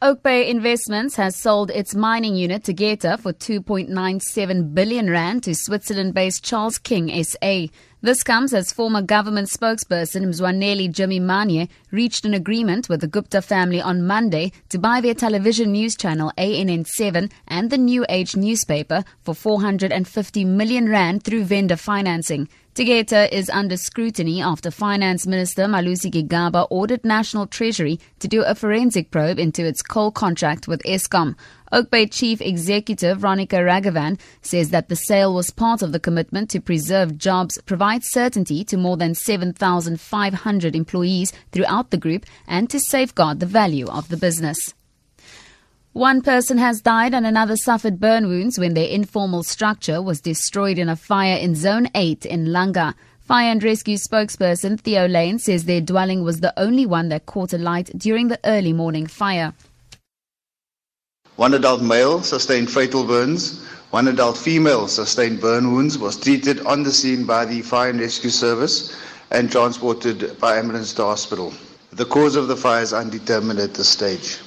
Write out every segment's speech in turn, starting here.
Oakbay Investments has sold its mining unit Tegeta for 2.97 billion rand to Switzerland-based Charles King SA. This comes as former government spokesperson Mzwanele Jimmy Manyi reached an agreement with the Gupta family on Monday to buy their television news channel ANN7 and the New Age newspaper for 450 million rand through vendor financing. Tegeta is under scrutiny after Finance Minister Malusi Gigaba ordered National Treasury to do a forensic probe into its coal contract with Eskom. Oakbay Chief Executive Ronica Ragavan says that the sale was part of the commitment to preserve jobs, provide certainty to more than 7,500 employees throughout the group, and to safeguard the value of the business. One person has died and another suffered burn wounds when their informal structure was destroyed in a fire in Zone 8 in Langa. Fire and Rescue spokesperson Theo Layne says their dwelling was the only one that caught alight during the early morning fire. One adult male sustained fatal burns. One adult female sustained burn wounds, was treated on the scene by the Fire and Rescue Service and transported by ambulance to hospital. The cause of the fire is undetermined at this stage.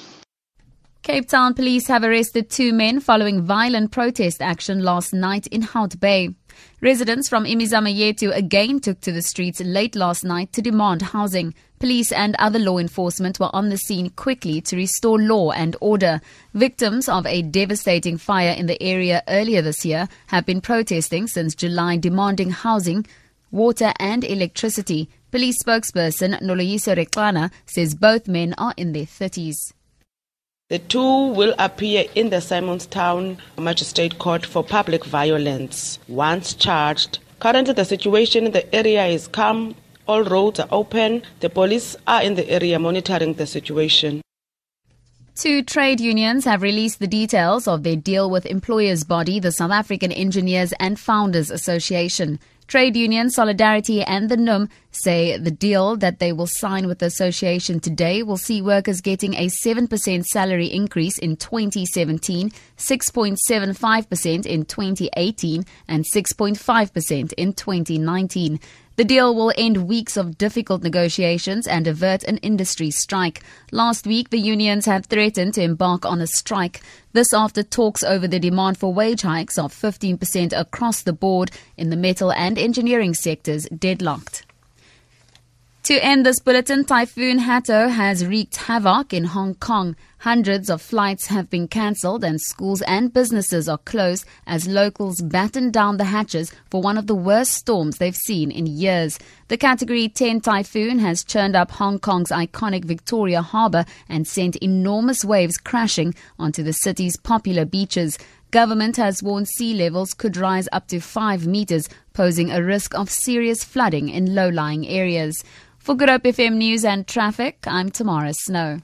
Cape Town police have arrested two men following violent protest action last night in Hout Bay. Residents from Imizama Yethu again took to the streets late last night to demand housing. Police and other law enforcement were on the scene quickly to restore law and order. Victims of a devastating fire in the area earlier this year have been protesting since July demanding housing, water and electricity. Police spokesperson Noloyiso Rwexana says both men are in their 30s. The two will appear in the Simonstown Magistrate Court for public violence once charged. Currently, the situation in the area is calm. All roads are open. The police are in the area monitoring the situation. Two trade unions have released the details of their deal with employers' body, the South African Engineers and Founders Association. Trade Union Solidarity and the NUM say the deal that they will sign with the association today will see workers getting a 7% salary increase in 2017, 6.75% in 2018, and 6.5% in 2019. The deal will end weeks of difficult negotiations and avert an industry strike. Last week, the unions had threatened to embark on a strike. This after talks over the demand for wage hikes of 15% across the board in the metal and engineering sectors deadlocked. To end this bulletin, Typhoon Hato has wreaked havoc in Hong Kong. Hundreds of flights have been cancelled and schools and businesses are closed as locals batten down the hatches for one of the worst storms they've seen in years. The Category 10 typhoon has churned up Hong Kong's iconic Victoria Harbour and sent enormous waves crashing onto the city's popular beaches. Government has warned sea levels could rise up to 5 meters, posing a risk of serious flooding in low-lying areas. For Good Hope FM News and Traffic, I'm Tamara Snow.